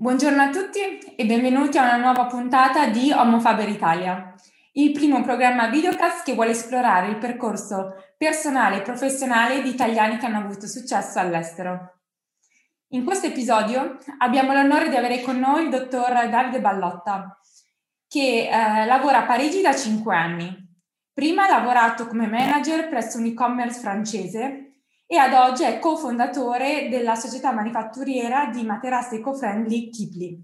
Buongiorno a tutti e benvenuti a una nuova puntata di Homo Faber Italia, il primo programma videocast che vuole esplorare il percorso personale e professionale di italiani che hanno avuto successo all'estero. In questo episodio abbiamo l'onore di avere con noi il dottor Davide Ballotta, che eh, lavora a Parigi da 5 anni. Prima ha lavorato come manager presso un e-commerce francese e ad oggi è cofondatore della società manifatturiera di materassi eco-friendly Kipli.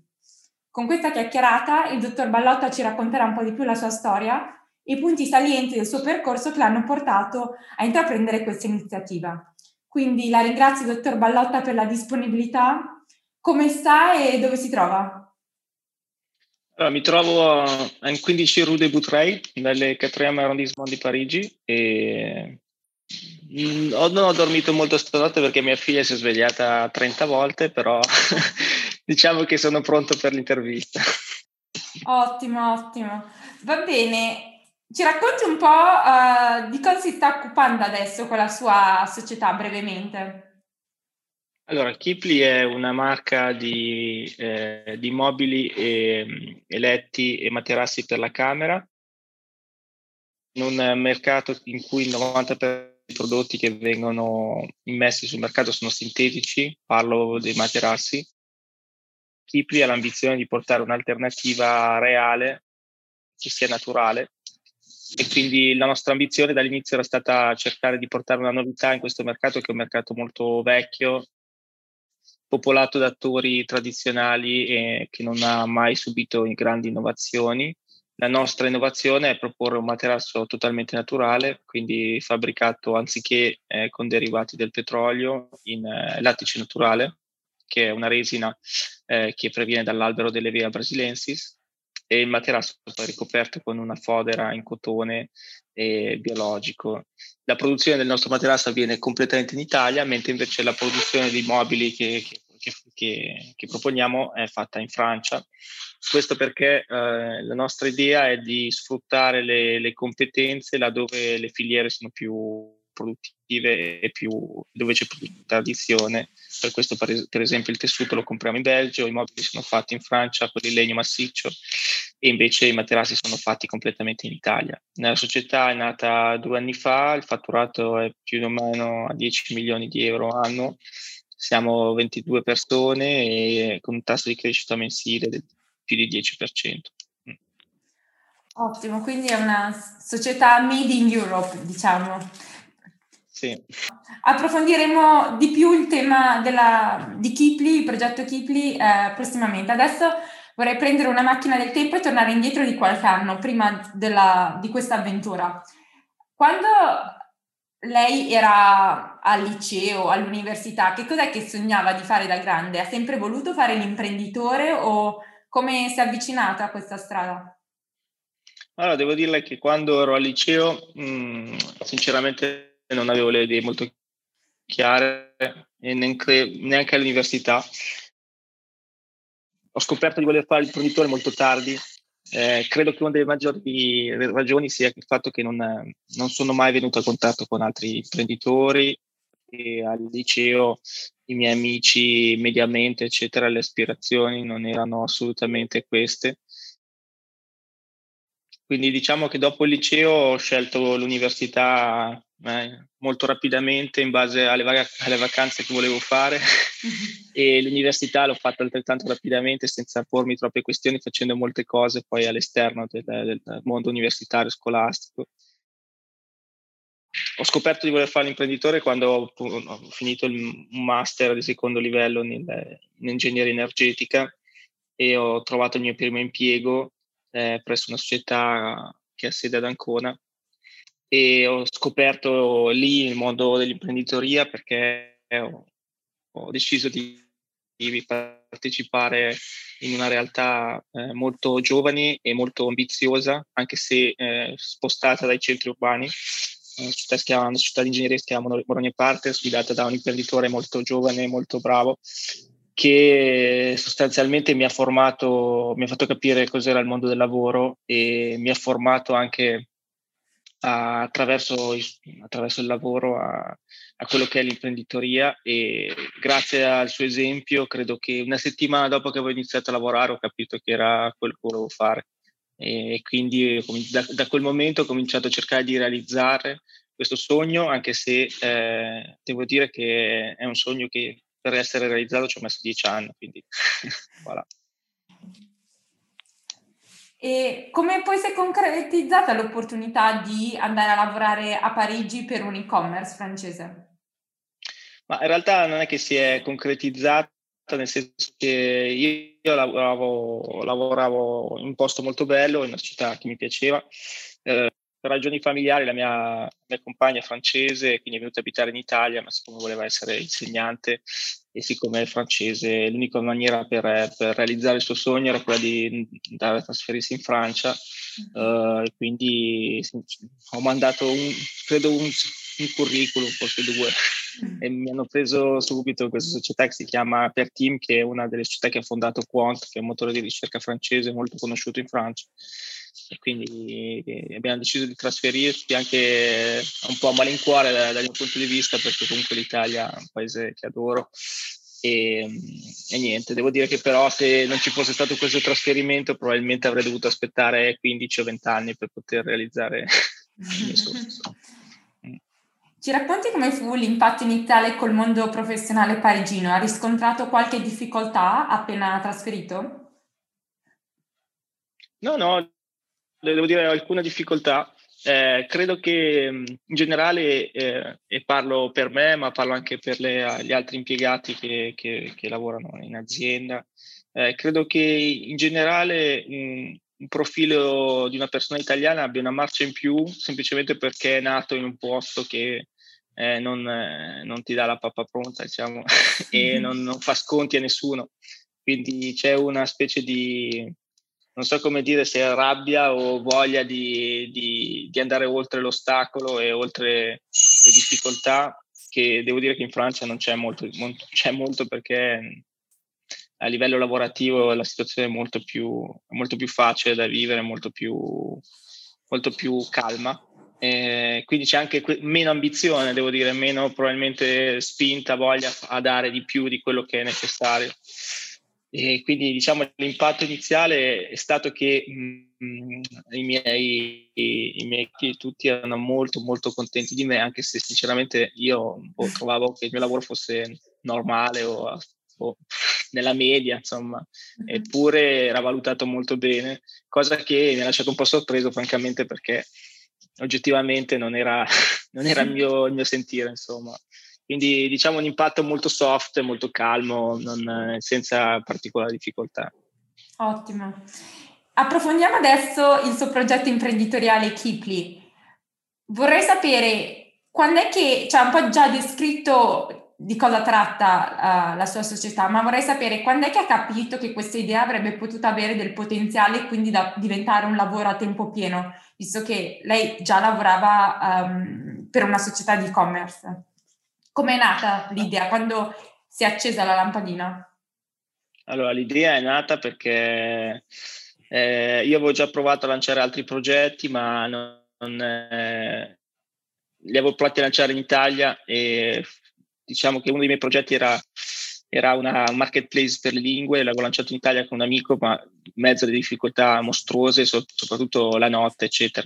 Con questa chiacchierata il dottor Ballotta ci racconterà un po' di più la sua storia e i punti salienti del suo percorso che l'hanno portato a intraprendere questa iniziativa. Quindi la ringrazio, dottor Ballotta, per la disponibilità. Come sta e dove si trova? Allora, mi trovo in 15 Rue de Boutrey, nel 4 arrondissement di Parigi e Mm, non ho dormito molto stanotte perché mia figlia si è svegliata 30 volte, però diciamo che sono pronto per l'intervista. Ottimo, ottimo. Va bene. Ci racconti un po' uh, di cosa si sta occupando adesso con la sua società brevemente? Allora, Kipli è una marca di, eh, di mobili e, e letti e materassi per la camera in un mercato in cui il 90% i prodotti che vengono immessi sul mercato sono sintetici, parlo dei materassi. Kipli ha l'ambizione di portare un'alternativa reale che sia naturale e quindi la nostra ambizione dall'inizio era stata cercare di portare una novità in questo mercato che è un mercato molto vecchio, popolato da attori tradizionali e che non ha mai subito grandi innovazioni la nostra innovazione è proporre un materasso totalmente naturale, quindi fabbricato anziché eh, con derivati del petrolio in eh, lattice naturale, che è una resina eh, che proviene dall'albero delle Vea brasilensis, e il materasso è ricoperto con una fodera in cotone biologico. La produzione del nostro materasso avviene completamente in Italia, mentre invece la produzione dei mobili che, che, che, che proponiamo è fatta in Francia questo perché eh, la nostra idea è di sfruttare le, le, competenze laddove le filiere sono più produttive e più, dove c'è più tradizione. Per questo, per, per, esempio, il tessuto lo compriamo in Belgio, i mobili sono fatti in Francia con il legno massiccio e invece i materassi sono fatti completamente in Italia. La società è nata due anni fa, il fatturato è più o meno a 10 milioni di euro anno siamo 22 persone e con un tasso di crescita mensile del più di 10%. Mm. Ottimo, quindi è una società made in Europe, diciamo. Sì. Approfondiremo di più il tema della, di Kipli, il progetto Kipli, eh, prossimamente. Adesso vorrei prendere una macchina del tempo e tornare indietro di qualche anno, prima della, di questa avventura. Quando lei era al liceo, all'università, che cos'è che sognava di fare da grande? Ha sempre voluto fare l'imprenditore o come si è avvicinata a questa strada? Allora, devo dirle che quando ero al liceo, mh, mm, sinceramente non avevo le idee molto chiare e neanche, neanche all'università. Ho scoperto di voler fare l'imprenditore molto tardi. Eh, credo che una delle maggiori ragioni sia il fatto che non, non sono mai venuto a contatto con altri imprenditori e al liceo i miei amici mediamente, eccetera, le aspirazioni non erano assolutamente queste. Quindi diciamo che dopo il liceo ho scelto l'università eh, molto rapidamente in base alle, vac- alle, vacanze che volevo fare e l'università l'ho fatta altrettanto rapidamente senza pormi troppe questioni, facendo molte cose poi all'esterno del, del mondo universitario scolastico ho scoperto di voler fare l'imprenditore quando ho, ho finito il master di secondo livello in, in ingegneria energetica e ho trovato il mio primo impiego eh, presso una società che ha sede ad Ancona. E ho scoperto lì il mondo dell'imprenditoria perché ho, ho deciso di, partecipare in una realtà eh, molto giovane e molto ambiziosa, anche se eh, spostata dai centri urbani città, chiama, una città di ingegneria si chiama Bologna Partners, guidata da un imprenditore molto giovane, molto bravo, che sostanzialmente mi ha formato, mi ha fatto capire cos'era il mondo del lavoro e mi ha formato anche a, attraverso, attraverso, il lavoro a, a quello che è l'imprenditoria e grazie al suo esempio credo che una settimana dopo che avevo iniziato a lavorare ho capito che era quello che volevo fare e quindi da, da quel momento ho cominciato a cercare di realizzare questo sogno anche se eh, devo dire che è un sogno che per essere realizzato ci ho messo dieci anni quindi voilà. E come poi si è concretizzata l'opportunità di andare a lavorare a Parigi per un e-commerce francese? Ma in realtà non è che si è concretizzata, nel senso che io lavoravo, lavoravo in un posto molto bello, in una città che mi piaceva. Eh, per ragioni familiari la mia, mia compagna è francese, quindi è venuta a abitare in Italia, ma siccome voleva essere insegnante e siccome è francese, l'unica maniera per, per, realizzare il suo sogno era quella di andare a trasferirsi in Francia. Uh, quindi ho mandato un, credo un, un curriculum, forse due. E mi hanno preso subito questa società che si chiama Pertim, che è una delle società che ha fondato Quant, che è un motore di ricerca francese molto conosciuto in Francia. E quindi eh, abbiamo deciso di trasferirci anche un po' a malincuore dal, mio punto di vista, perché comunque l'Italia è un paese che adoro. E, e, niente, devo dire che però se non ci fosse stato questo trasferimento probabilmente avrei dovuto aspettare 15 o 20 anni per poter realizzare il mio sogno. Ci racconti come fu l'impatto iniziale col mondo professionale parigino? Ha riscontrato qualche difficoltà appena trasferito? No, no, devo dire alcune difficoltà. Eh, credo che mm, in generale, eh, e parlo per me, ma parlo anche per le, gli altri impiegati che, che, che lavorano in azienda, eh, credo che in generale un, un profilo di una persona italiana abbia una marcia in più semplicemente perché è nato in un posto che eh, non, eh, non, ti dà la pappa pronta, diciamo, e non, non, fa sconti a nessuno. Quindi c'è una specie di, non so come dire se è rabbia o voglia di, di, di andare oltre l'ostacolo e oltre le difficoltà, che devo dire che in Francia non c'è molto, molto, c'è molto perché a livello lavorativo la situazione è molto più, molto più facile da vivere, molto più, molto più calma eh, quindi c'è anche que- meno ambizione, devo dire, meno probabilmente spinta, voglia a dare di più di quello che è necessario. E quindi diciamo l'impatto iniziale è stato che mh, mm, i miei, i, i miei tutti erano molto molto contenti di me, anche se sinceramente io boh, trovavo che il mio lavoro fosse normale o, o nella media, insomma, eppure era valutato molto bene, cosa che mi ha lasciato un po' sorpreso francamente perché oggettivamente non era, non era il, mio, il, mio, sentire, insomma. Quindi diciamo un impatto molto soft, molto calmo, non, senza particolari difficoltà. Ottimo. Approfondiamo adesso il suo progetto imprenditoriale Kipli. Vorrei sapere quando è che, cioè un po' già descritto di cosa tratta uh, la sua società, ma vorrei sapere quando è che ha capito che questa idea avrebbe potuto avere del potenziale e quindi da diventare un lavoro a tempo pieno visto che lei già lavorava um, per una società di e-commerce. Com'è nata l'idea? Quando si è accesa la lampadina? Allora, l'idea è nata perché eh, io avevo già provato a lanciare altri progetti, ma non, non eh, li avevo provati a lanciare in Italia e diciamo che uno dei miei progetti era era una marketplace per le lingue, l'avevo lanciato in Italia con un amico, ma in mezzo alle difficoltà mostruose, soprattutto la notte, eccetera.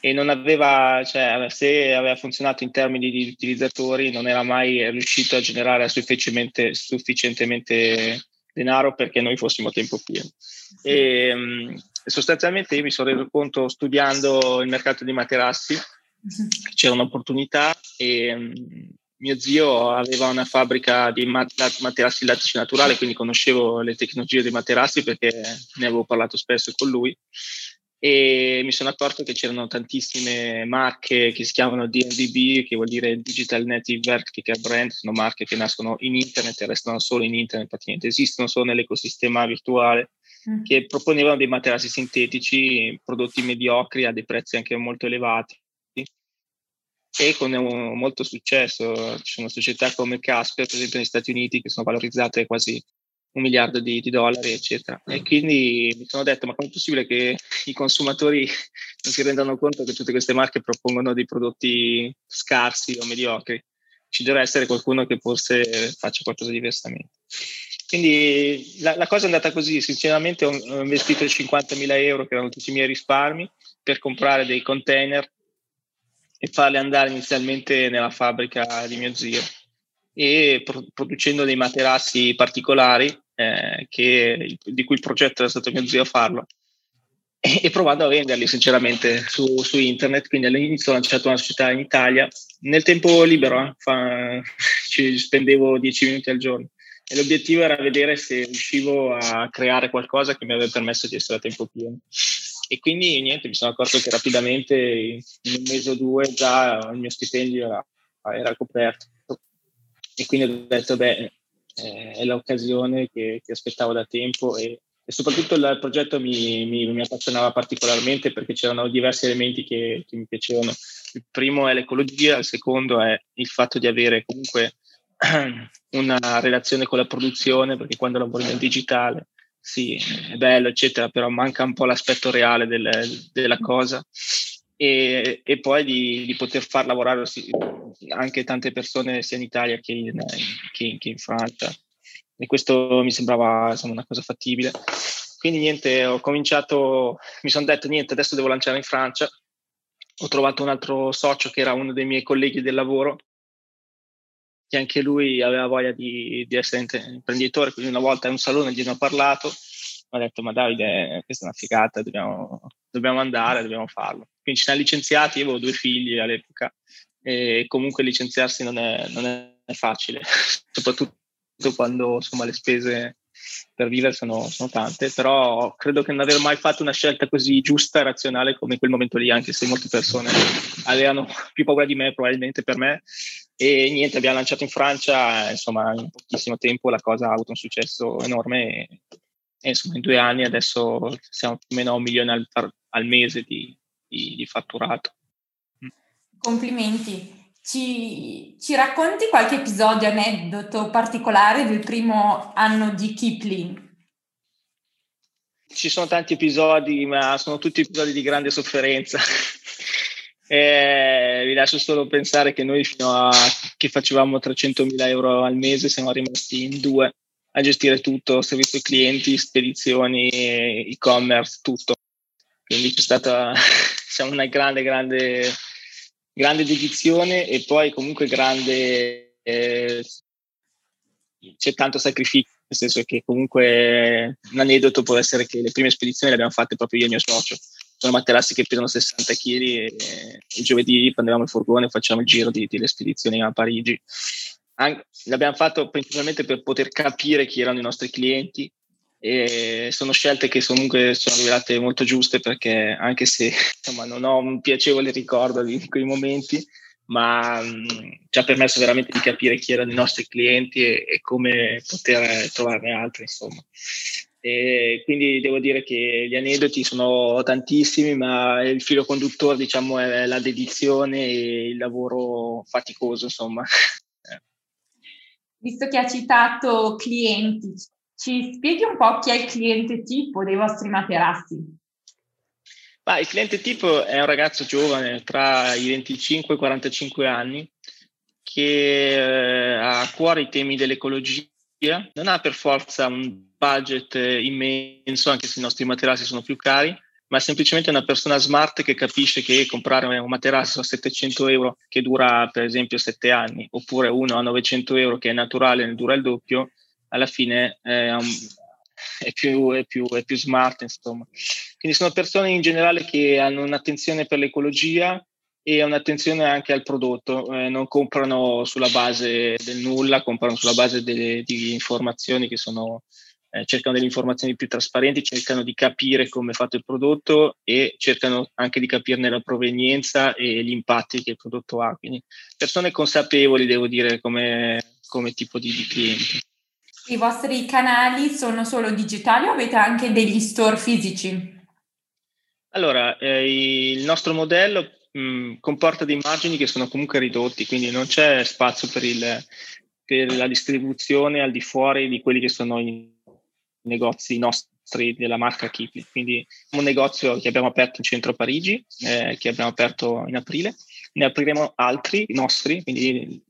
E non aveva, cioè, se aveva funzionato in termini di utilizzatori, non era mai riuscito a generare sufficientemente, sufficientemente denaro perché noi fossimo a tempo pieno. E, sostanzialmente io mi sono reso conto studiando il mercato di materassi, c'era un'opportunità e mio zio aveva una fabbrica di materassi lattici naturale, quindi conoscevo le tecnologie dei materassi perché ne avevo parlato spesso con lui e mi sono accorto che c'erano tantissime marche che si chiamano DNVB, che vuol dire Digital Native Vertical Brand, sono marche che nascono in internet e restano solo in internet, praticamente esistono solo nell'ecosistema virtuale, mm. che proponevano dei materassi sintetici, prodotti mediocri a dei prezzi anche molto elevati e con un, molto successo. Ci sono società come Casper, per esempio negli Stati Uniti, che sono valorizzate quasi un miliardo di, di, dollari, eccetera. E quindi mi sono detto, ma com'è possibile che i consumatori non si rendano conto che tutte queste marche propongono dei prodotti scarsi o mediocri? ci deve essere qualcuno che forse faccia qualcosa diversamente. Quindi la, la, cosa è andata così, sinceramente ho, ho investito 50.000 euro, che erano tutti i miei risparmi, per comprare dei container e farli andare inizialmente nella fabbrica di mio zio. E pro- producendo dei materassi particolari eh, che, di cui il progetto era stato mio zio a farlo. E, e provando a venderli sinceramente su, su, internet. Quindi all'inizio ho lanciato una società in Italia. Nel tempo libero eh, fa, ci spendevo 10 minuti al giorno. E l'obiettivo era vedere se riuscivo a creare qualcosa che mi avrebbe permesso di essere a tempo pieno. E quindi niente, mi sono accorto che rapidamente in un mese o due già il mio stipendio era, era coperto. E quindi ho detto, beh, eh, è l'occasione che, che, aspettavo da tempo e, e soprattutto il progetto mi, mi, mi, appassionava particolarmente perché c'erano diversi elementi che, che mi piacevano. Il primo è l'ecologia, il secondo è il fatto di avere comunque una relazione con la produzione, perché quando lavori nel digitale, sì, è bello, eccetera, però manca un po' l'aspetto reale del, della cosa. E, e poi di, di, poter far lavorare anche tante persone sia in Italia che in, che, che in Francia. E questo mi sembrava insomma, una cosa fattibile. Quindi niente, ho cominciato, mi sono detto niente, adesso devo lanciare in Francia. Ho trovato un altro socio che era uno dei miei colleghi del lavoro che anche lui aveva voglia di, di essere imprenditore, quindi una volta in un salone gli ho parlato, mi ha detto ma Davide questa è una figata, dobbiamo, dobbiamo andare, dobbiamo farlo. Quindi ci siamo licenziati, io avevo due figli all'epoca e comunque licenziarsi non è, non è facile, soprattutto quando insomma, le spese per vivere sono, sono, tante, però credo che non aver mai fatto una scelta così giusta e razionale come in quel momento lì, anche se molte persone avevano più paura di me probabilmente per me. E niente, abbiamo lanciato in Francia, insomma, in pochissimo tempo la cosa ha avuto un successo enorme e, e insomma in due anni adesso siamo più o meno a un milione al, al mese di, di, di fatturato. Complimenti. Ci, ci, racconti qualche episodio, aneddoto particolare del primo anno di Kipling? Ci sono tanti episodi, ma sono tutti episodi di grande sofferenza. eh, vi lascio solo pensare che noi fino a che facevamo 300.000 euro al mese siamo rimasti in due a gestire tutto, servizio clienti, spedizioni, e-commerce, tutto. Quindi c'è stata diciamo, una grande, grande grande dedizione e poi comunque grande eh, c'è tanto sacrificio nel senso che comunque un aneddoto può essere che le prime spedizioni le abbiamo fatte proprio io e mio socio sono materassi che pesano 60 kg e il giovedì prendevamo il furgone e facciamo il giro delle spedizioni a Parigi An- l'abbiamo fatto principalmente per poter capire chi erano i nostri clienti e sono scelte che comunque sono rivelate molto giuste perché anche se insomma, non ho un piacevole ricordo di quei momenti, ma mh, ci ha permesso veramente di capire chi erano i nostri clienti e, e come poter trovarne altri, insomma. E quindi devo dire che gli aneddoti sono tantissimi, ma il filo conduttore, diciamo, è la dedizione e il lavoro faticoso, insomma. Visto che ha citato clienti, ci spieghi un po' chi è il cliente tipo dei vostri materassi? Ma il cliente tipo è un ragazzo giovane tra i 25 e i 45 anni che eh, ha a cuore i temi dell'ecologia, non ha per forza un budget immenso, anche se i nostri materassi sono più cari, ma è semplicemente una persona smart che capisce che comprare un materasso a 700 euro che dura per esempio 7 anni, oppure uno a 900 euro che è naturale e ne dura il doppio, alla fine è, un, è, più, è, più, è più smart, insomma. Quindi sono persone in generale che hanno un'attenzione per l'ecologia e un'attenzione anche al prodotto, eh, non comprano sulla base del nulla, comprano sulla base delle, di informazioni che sono, eh, cercano delle informazioni più trasparenti, cercano di capire come è fatto il prodotto e cercano anche di capirne la provenienza e gli impatti che il prodotto ha. Quindi persone consapevoli, devo dire, come, come tipo di, di clienti. I vostri canali sono solo digitali o avete anche degli store fisici? Allora, eh, il nostro modello mh, mm, comporta dei margini che sono comunque ridotti, quindi non c'è spazio per, il, per la distribuzione al di fuori di quelli che sono i negozi nostri. della marca Kipli. Quindi un negozio che abbiamo aperto in centro Parigi, eh, che abbiamo aperto in aprile. Ne apriremo altri nostri, quindi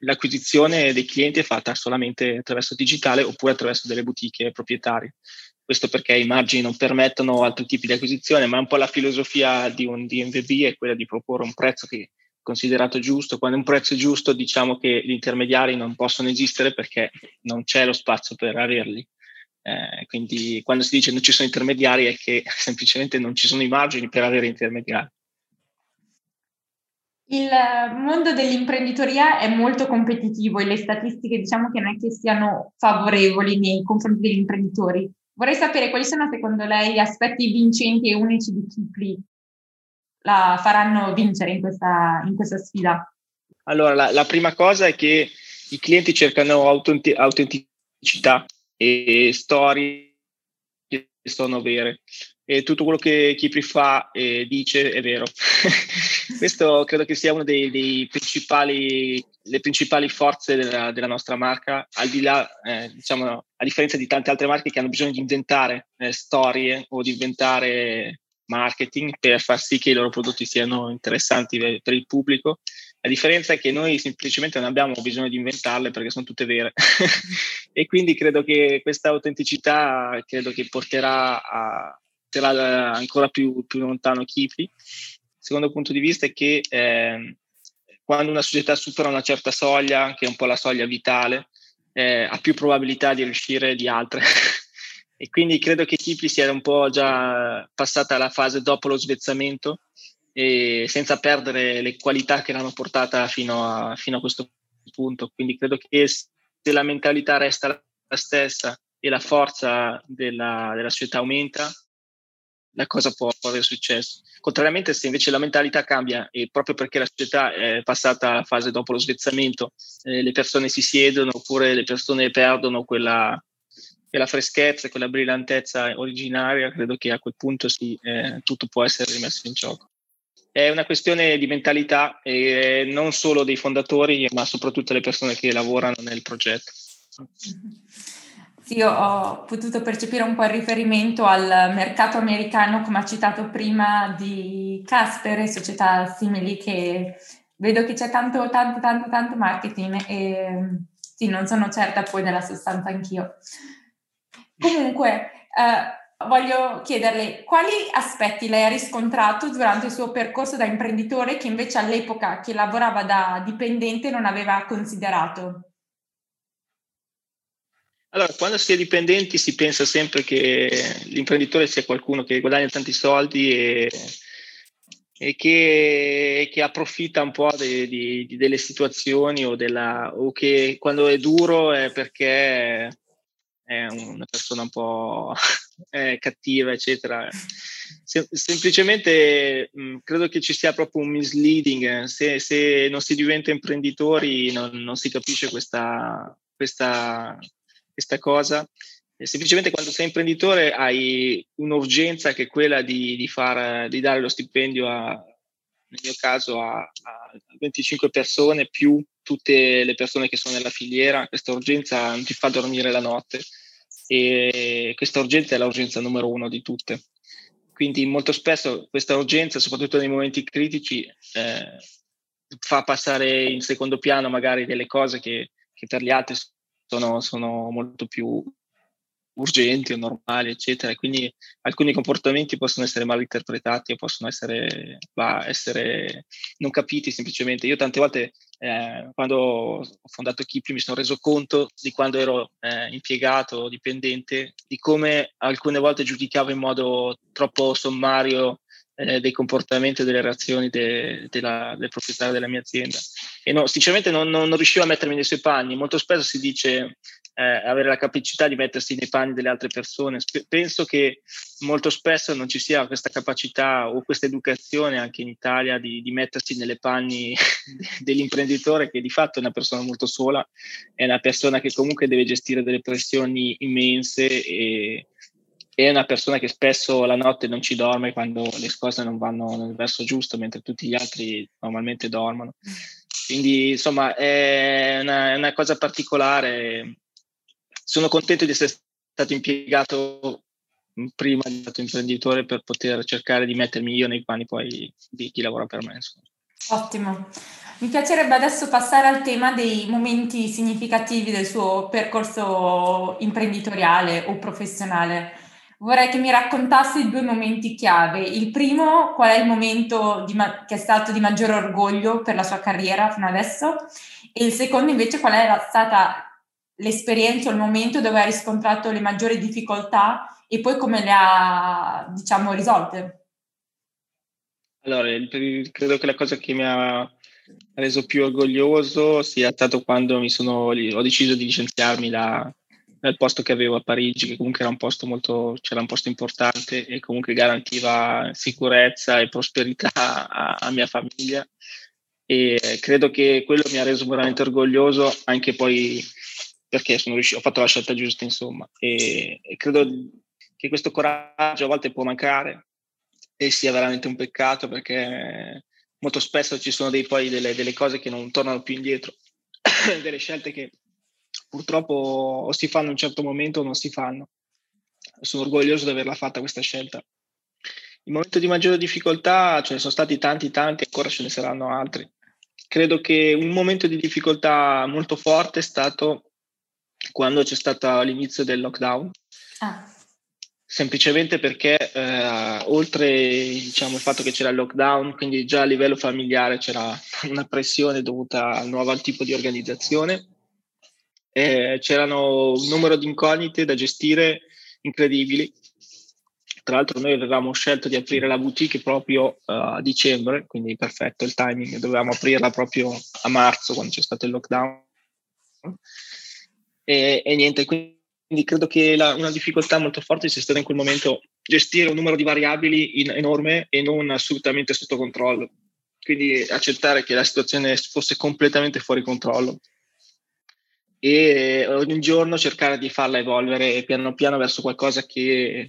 l'acquisizione dei clienti è fatta solamente attraverso digitale oppure attraverso delle boutique proprietarie. Questo perché i margini non permettono altri tipi di acquisizione, ma un po' la filosofia di un DMVB è quella di proporre un prezzo che è considerato giusto. Quando un prezzo è giusto, diciamo che gli intermediari non possono esistere perché non c'è lo spazio per averli. Eh, quindi quando si dice non ci sono intermediari è che semplicemente non ci sono i margini per avere intermediari. Il mondo dell'imprenditoria è molto competitivo e le statistiche diciamo che non è che siano favorevoli nei confronti degli imprenditori. Vorrei sapere quali sono secondo lei gli aspetti vincenti e unici di Kipli la faranno vincere in questa, in questa sfida. Allora, la, la, prima cosa è che i clienti cercano autenticità e storie che sono vere e tutto quello che Kipri fa e dice è vero. Questo credo che sia una dei, dei principali, le principali forze della, della, nostra marca, al di là, eh, diciamo, a differenza di tante altre marche che hanno bisogno di inventare eh, storie o di inventare marketing per far sì che i loro prodotti siano interessanti per il pubblico. La differenza è che noi semplicemente non abbiamo bisogno di inventarle perché sono tutte vere e quindi credo che questa autenticità credo che porterà, a, porterà ancora più, più lontano Kipli. Il secondo punto di vista è che eh, quando una società supera una certa soglia, che è un po' la soglia vitale, eh, ha più probabilità di riuscire di altre. e quindi credo che Kipli sia un po' già passata la fase dopo lo svezzamento e senza perdere le qualità che l'hanno portata fino a, fino a questo punto. Quindi credo che se la mentalità resta la stessa e la forza della, della società aumenta, la cosa può, può avere successo. Contrariamente, se invece la mentalità cambia e proprio perché la società è passata alla fase dopo lo svezzamento, eh, le persone si siedono oppure le persone perdono quella, quella freschezza, quella brillantezza originaria, credo che a quel punto sì, eh, tutto può essere rimesso in gioco. È una questione di mentalità e non solo dei fondatori, ma soprattutto delle persone che lavorano nel progetto. Sì, ho potuto percepire un po' il riferimento al mercato americano, come ha citato prima, di Casper e società simili, che vedo che c'è tanto, tanto, tanto, tanto marketing e sì, non sono certa poi della sostanza anch'io. Comunque, eh, voglio chiederle quali aspetti lei ha riscontrato durante il suo percorso da imprenditore che invece all'epoca che lavorava da dipendente non aveva considerato? Allora, quando si è dipendenti si pensa sempre che l'imprenditore sia qualcuno che guadagna tanti soldi e, e che, che, approfitta un po' di, di, di delle situazioni o, della, o che quando è duro è perché è una persona un po' cattiva, eccetera. Sem- semplicemente mh, credo che ci sia proprio un misleading. Se, se non si diventa imprenditori non, non si capisce questa, questa, questa cosa. E semplicemente quando sei imprenditore hai un'urgenza che è quella di, di, far, di dare lo stipendio a, nel mio caso a, a 25 persone più tutte le persone che sono nella filiera, questa urgenza non ti fa dormire la notte e questa urgenza è l'urgenza numero uno di tutte. Quindi molto spesso questa urgenza, soprattutto nei momenti critici, eh, fa passare in secondo piano magari delle cose che, che per gli altri sono, sono molto più urgenti o normali, eccetera. Quindi alcuni comportamenti possono essere mal interpretati o possono essere, bah, essere non capiti semplicemente. Io tante volte eh, quando ho fondato Kipli mi sono reso conto di quando ero eh, impiegato o dipendente, di come alcune volte giudicavo in modo troppo sommario eh, dei comportamenti e delle reazioni de, de la, del proprietario della mia azienda. E no, sinceramente non, non, non, riuscivo a mettermi nei suoi panni. Molto spesso si dice eh, avere la capacità di mettersi nei panni delle altre persone. Sp- penso che molto spesso non ci sia questa capacità o questa educazione anche in Italia di, di mettersi nelle panni dell'imprenditore che di fatto è una persona molto sola, è una persona che comunque deve gestire delle pressioni immense e è una persona che spesso la notte non ci dorme quando le cose non vanno nel verso giusto, mentre tutti gli altri normalmente dormono. Quindi, insomma, è una, è una cosa particolare. Sono contento di essere stato impiegato prima di stato imprenditore per poter cercare di mettermi io nei panni poi di chi lavora per me. Insomma. Ottimo. Mi piacerebbe adesso passare al tema dei momenti significativi del suo percorso imprenditoriale o professionale. Vorrei che mi raccontassi due momenti chiave. Il primo, qual è il momento ma- che è stato di maggiore orgoglio per la sua carriera fino adesso? E il secondo invece, qual è stata l'esperienza o il momento dove ha riscontrato le maggiori difficoltà e poi come le ha, diciamo, risolte? Allora, credo che la cosa che mi ha reso più orgoglioso sia stato quando sono, ho deciso di licenziarmi da, dal posto che avevo a Parigi, che comunque era un posto molto, c'era un posto importante e comunque garantiva sicurezza e prosperità a, a mia famiglia. E credo che quello mi ha reso veramente orgoglioso anche poi perché riuscito, ho fatto la scelta giusta, insomma. E, e credo che questo coraggio a volte può mancare e sia veramente un peccato perché molto spesso ci sono dei, poi delle, delle cose che non tornano più indietro, delle scelte che purtroppo o si fanno in un certo momento o non si fanno. Sono orgoglioso di averla fatta questa scelta. Il momento di maggiore difficoltà ce ne sono stati tanti, tanti, ancora ce ne saranno altri. Credo che un momento di difficoltà molto forte è stato quando c'è stato l'inizio del lockdown. Ah semplicemente perché eh, oltre diciamo, il fatto che c'era il lockdown, quindi già a livello familiare c'era una pressione dovuta al nuovo tipo di organizzazione, eh, c'erano un numero di incognite da gestire incredibili. Tra l'altro noi avevamo scelto di aprire la boutique proprio uh, a dicembre, quindi perfetto il timing, dovevamo aprirla proprio a marzo quando c'è stato il lockdown. E, e niente, quindi credo che la, una difficoltà molto forte sia stata in quel momento gestire un numero di variabili in, enorme e non assolutamente sotto controllo. Quindi accettare che la situazione fosse completamente fuori controllo e ogni giorno cercare di farla evolvere piano piano verso qualcosa che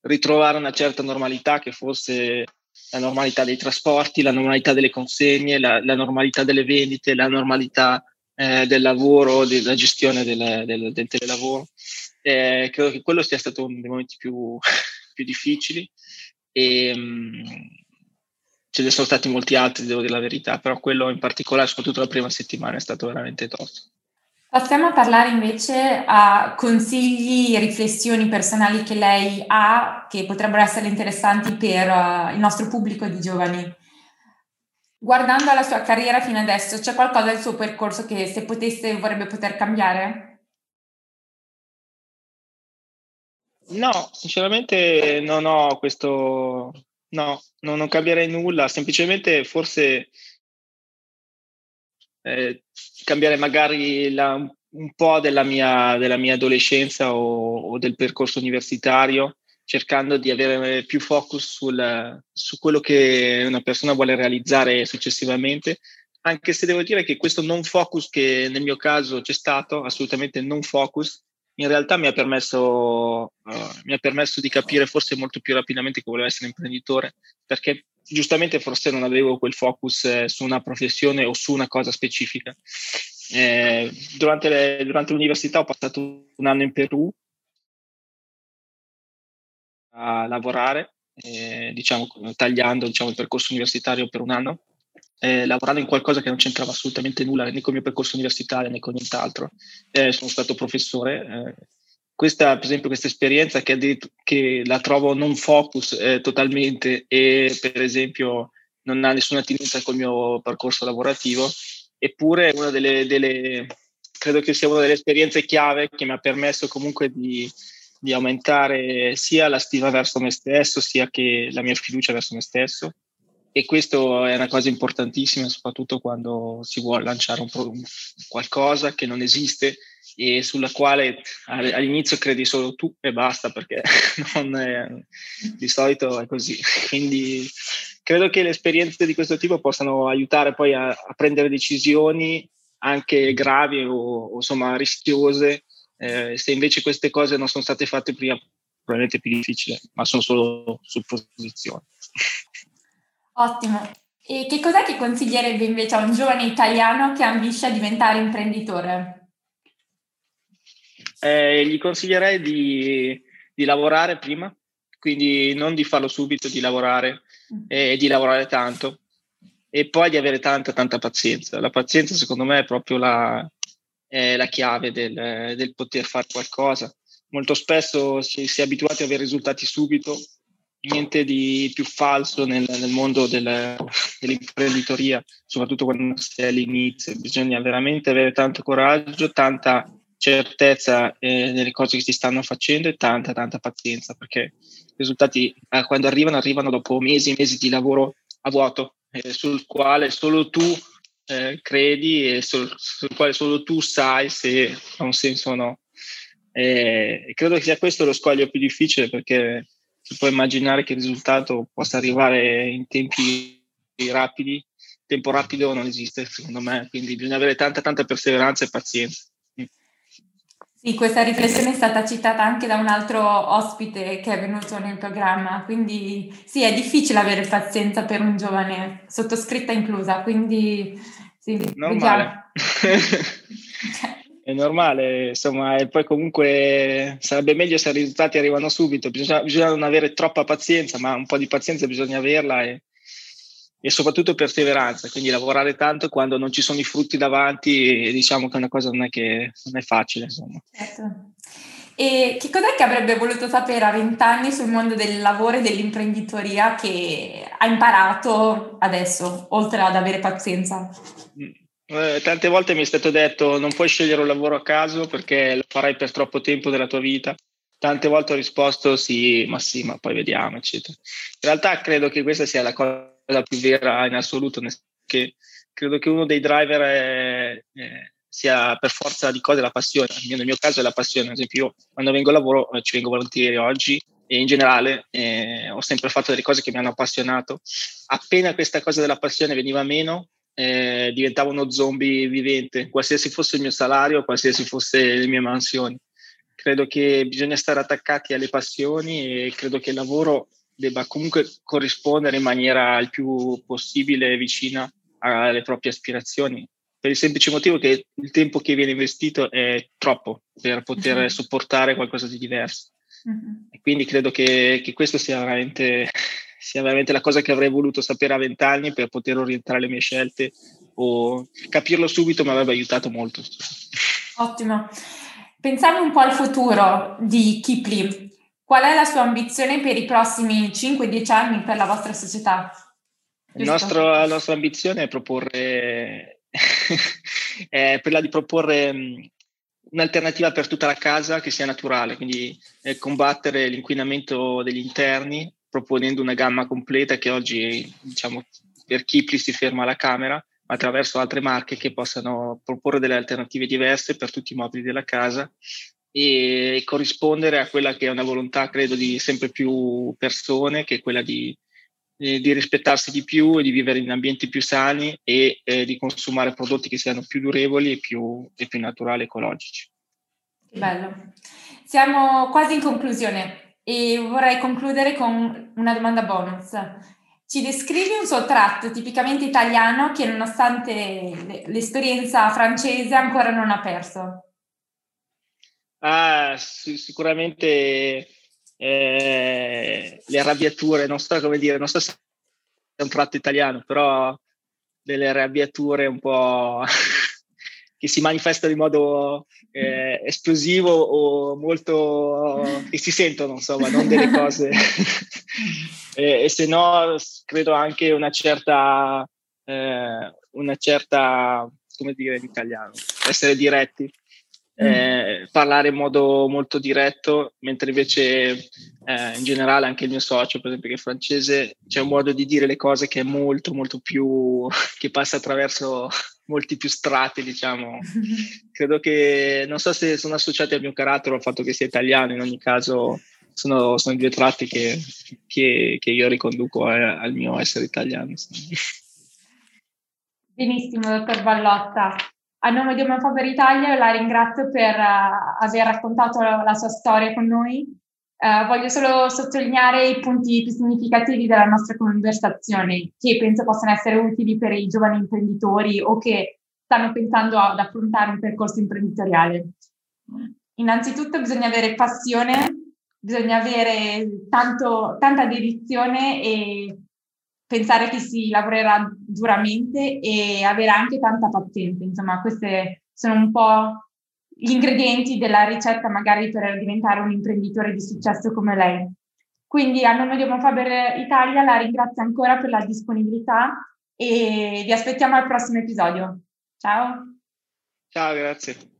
ritrovare una certa normalità che fosse la normalità dei trasporti, la normalità delle consegne, la, la normalità delle vendite, la normalità eh, del lavoro, della gestione del, del, del telelavoro. Eh, credo che quello sia stato uno dei momenti più, più difficili e um, ce ne sono stati molti altri, devo dire la verità, però quello in particolare, soprattutto la prima settimana, è stato veramente tosto. Passiamo a parlare invece a consigli e riflessioni personali che lei ha che potrebbero essere interessanti per uh, il nostro pubblico di giovani. Guardando la sua carriera fino adesso, c'è qualcosa del suo percorso che se potesse vorrebbe poter cambiare? No, sinceramente non ho questo... No, non, non cambierei nulla, semplicemente forse eh, cambiare magari la, un po' della mia, della mia adolescenza o, o del percorso universitario cercando di avere più focus sul, su quello che una persona vuole realizzare successivamente, anche se devo dire che questo non focus che nel mio caso c'è stato, assolutamente non focus, in realtà mi ha permesso, uh, mi ha permesso di capire forse molto più rapidamente che volevo essere imprenditore, perché giustamente forse non avevo quel focus eh, su una professione o su una cosa specifica. Eh, durante, le, durante l'università ho passato un anno in Perù a lavorare, eh, diciamo, tagliando diciamo, il percorso universitario per un anno, eh, lavorando in qualcosa che non c'entrava assolutamente nulla né con il mio percorso universitario né con nient'altro. Eh, sono stato professore. Eh, questa, per esempio, questa esperienza che, che la trovo non focus eh, totalmente e, per esempio, non ha nessuna attinenza col mio percorso lavorativo, eppure una delle, delle, credo che sia una delle esperienze chiave che mi ha permesso comunque di, di aumentare sia la stima verso me stesso, sia che la mia fiducia verso me stesso. E questo è una cosa importantissima, soprattutto quando si vuole lanciare un, un qualcosa che non esiste e sulla quale all'inizio credi solo tu e basta, perché è, di solito è così. Quindi credo che le esperienze di questo tipo possano aiutare poi a, a prendere decisioni anche gravi o, o insomma rischiose eh, se invece queste cose non sono state fatte prima, probabilmente è più difficile, ma sono solo supposizioni. Ottimo. E che cos'è che consiglierebbe invece a un giovane italiano che ambisce a diventare imprenditore? Eh, gli consiglierei di, di lavorare prima, quindi non di farlo subito, di lavorare mm. e di lavorare tanto e poi di avere tanta, tanta pazienza. La pazienza secondo me è proprio la, è la chiave del, del, poter fare qualcosa. Molto spesso si, si è abituati ad avere risultati subito, niente di più falso nel, nel mondo del, dell'imprenditoria, soprattutto quando si è all'inizio. Bisogna veramente avere tanto coraggio, tanta certezza eh, nelle cose che si stanno facendo e tanta, tanta pazienza, perché i risultati eh, quando arrivano, arrivano dopo mesi e mesi di lavoro a vuoto, eh, sul quale solo tu eh, credi e sul, sul, quale solo tu sai se ha un senso o no. E credo che sia questo lo scoglio più difficile perché si può immaginare che il risultato possa arrivare in tempi rapidi. Tempo rapido non esiste, secondo me, quindi bisogna avere tanta, tanta perseveranza e pazienza. Sì, questa riflessione è stata citata anche da un altro ospite che è venuto nel programma, quindi sì, è difficile avere pazienza per un giovane, sottoscritta inclusa, quindi sì, normale. è normale, insomma, e poi comunque sarebbe meglio se i risultati arrivano subito, bisogna, bisogna non avere troppa pazienza, ma un po' di pazienza bisogna averla e e soprattutto perseveranza, quindi lavorare tanto quando non ci sono i frutti davanti, diciamo che è una cosa non è, che, non è facile. Insomma. Certo. E che cos'è che avrebbe voluto sapere a vent'anni sul mondo del lavoro e dell'imprenditoria che ha imparato adesso, oltre ad avere pazienza? Eh, tante volte mi è stato detto non puoi scegliere un lavoro a caso perché lo farai per troppo tempo della tua vita. Tante volte ho risposto sì, ma sì, ma poi vediamo, eccetera. In realtà credo che questa sia la cosa più vera in assoluto, che credo che uno dei driver è, è, sia per forza di cose la passione. Nel mio caso è la passione, ad esempio io quando vengo a lavoro eh, ci vengo volentieri oggi e in generale eh, ho sempre fatto delle cose che mi hanno appassionato. Appena questa cosa della passione veniva meno, eh, diventavo uno zombie vivente, qualsiasi fosse il mio salario, qualsiasi fosse le mie mansioni. Credo che bisogna stare attaccati alle passioni e credo che il lavoro debba comunque corrispondere in maniera il più possibile vicina alle proprie aspirazioni, per il semplice motivo che il tempo che viene investito è troppo per poter uh-huh. sopportare qualcosa di diverso. Uh-huh. E quindi credo che, che questo sia veramente, sia veramente la cosa che avrei voluto sapere a vent'anni per poter orientare le mie scelte o capirlo subito mi avrebbe aiutato molto. Ottimo. Pensiamo un po' al futuro di Kipli. Qual è la sua ambizione per i prossimi 5-10 anni per la vostra società? Nostro, la nostra ambizione è proporre è quella di proporre mm, un'alternativa per tutta la casa che sia naturale, quindi eh, combattere l'inquinamento degli interni proponendo una gamma completa che oggi diciamo per Kipli si ferma alla camera, ma attraverso altre marche che possano proporre delle alternative diverse per tutti i mobili della casa e corrispondere a quella che è una volontà, credo, di sempre più persone, che è quella di, di rispettarsi di più e di vivere in ambienti più sani e eh, di consumare prodotti che siano più durevoli e più, e più naturali ecologici. Bello. Siamo quasi in conclusione e vorrei concludere con una domanda bonus. Ci descrivi un suo tratto tipicamente italiano che nonostante l'esperienza francese ancora non ha perso? Ah, sicuramente eh, le arrabbiature, non so come dire, non so se è un tratto italiano, però delle arrabbiature un po' che si manifestano in modo eh, esplosivo o molto che si sentono, insomma, non delle cose. e, e, se no, credo anche una certa, eh, una certa, come dire in italiano, essere diretti Mm. eh, parlare in modo molto diretto, mentre invece eh, in generale anche il mio socio, per esempio, che è francese, c'è un modo di dire le cose che è molto, molto più, che passa attraverso molti più strati, diciamo. Credo che, non so se sono associati al mio carattere o al fatto che sia italiano, in ogni caso sono, sono due tratti che, che, che io riconduco a, al mio essere italiano. Benissimo, dottor Ballotta. A nome di Omofober Italia la ringrazio per uh, aver raccontato la, sua storia con noi. Uh, voglio solo sottolineare i punti più significativi della nostra conversazione, che penso possano essere utili per i giovani imprenditori o che stanno pensando ad affrontare un percorso imprenditoriale. Innanzitutto bisogna avere passione, bisogna avere tanto, tanta dedizione e pensare che si lavorerà duramente e avere anche tanta pazienza. Insomma, questi sono un po' gli ingredienti della ricetta magari per diventare un imprenditore di successo come lei. Quindi a nome di Homofaber Italia la ringrazio ancora per la disponibilità e vi aspettiamo al prossimo episodio. Ciao. Ciao, grazie.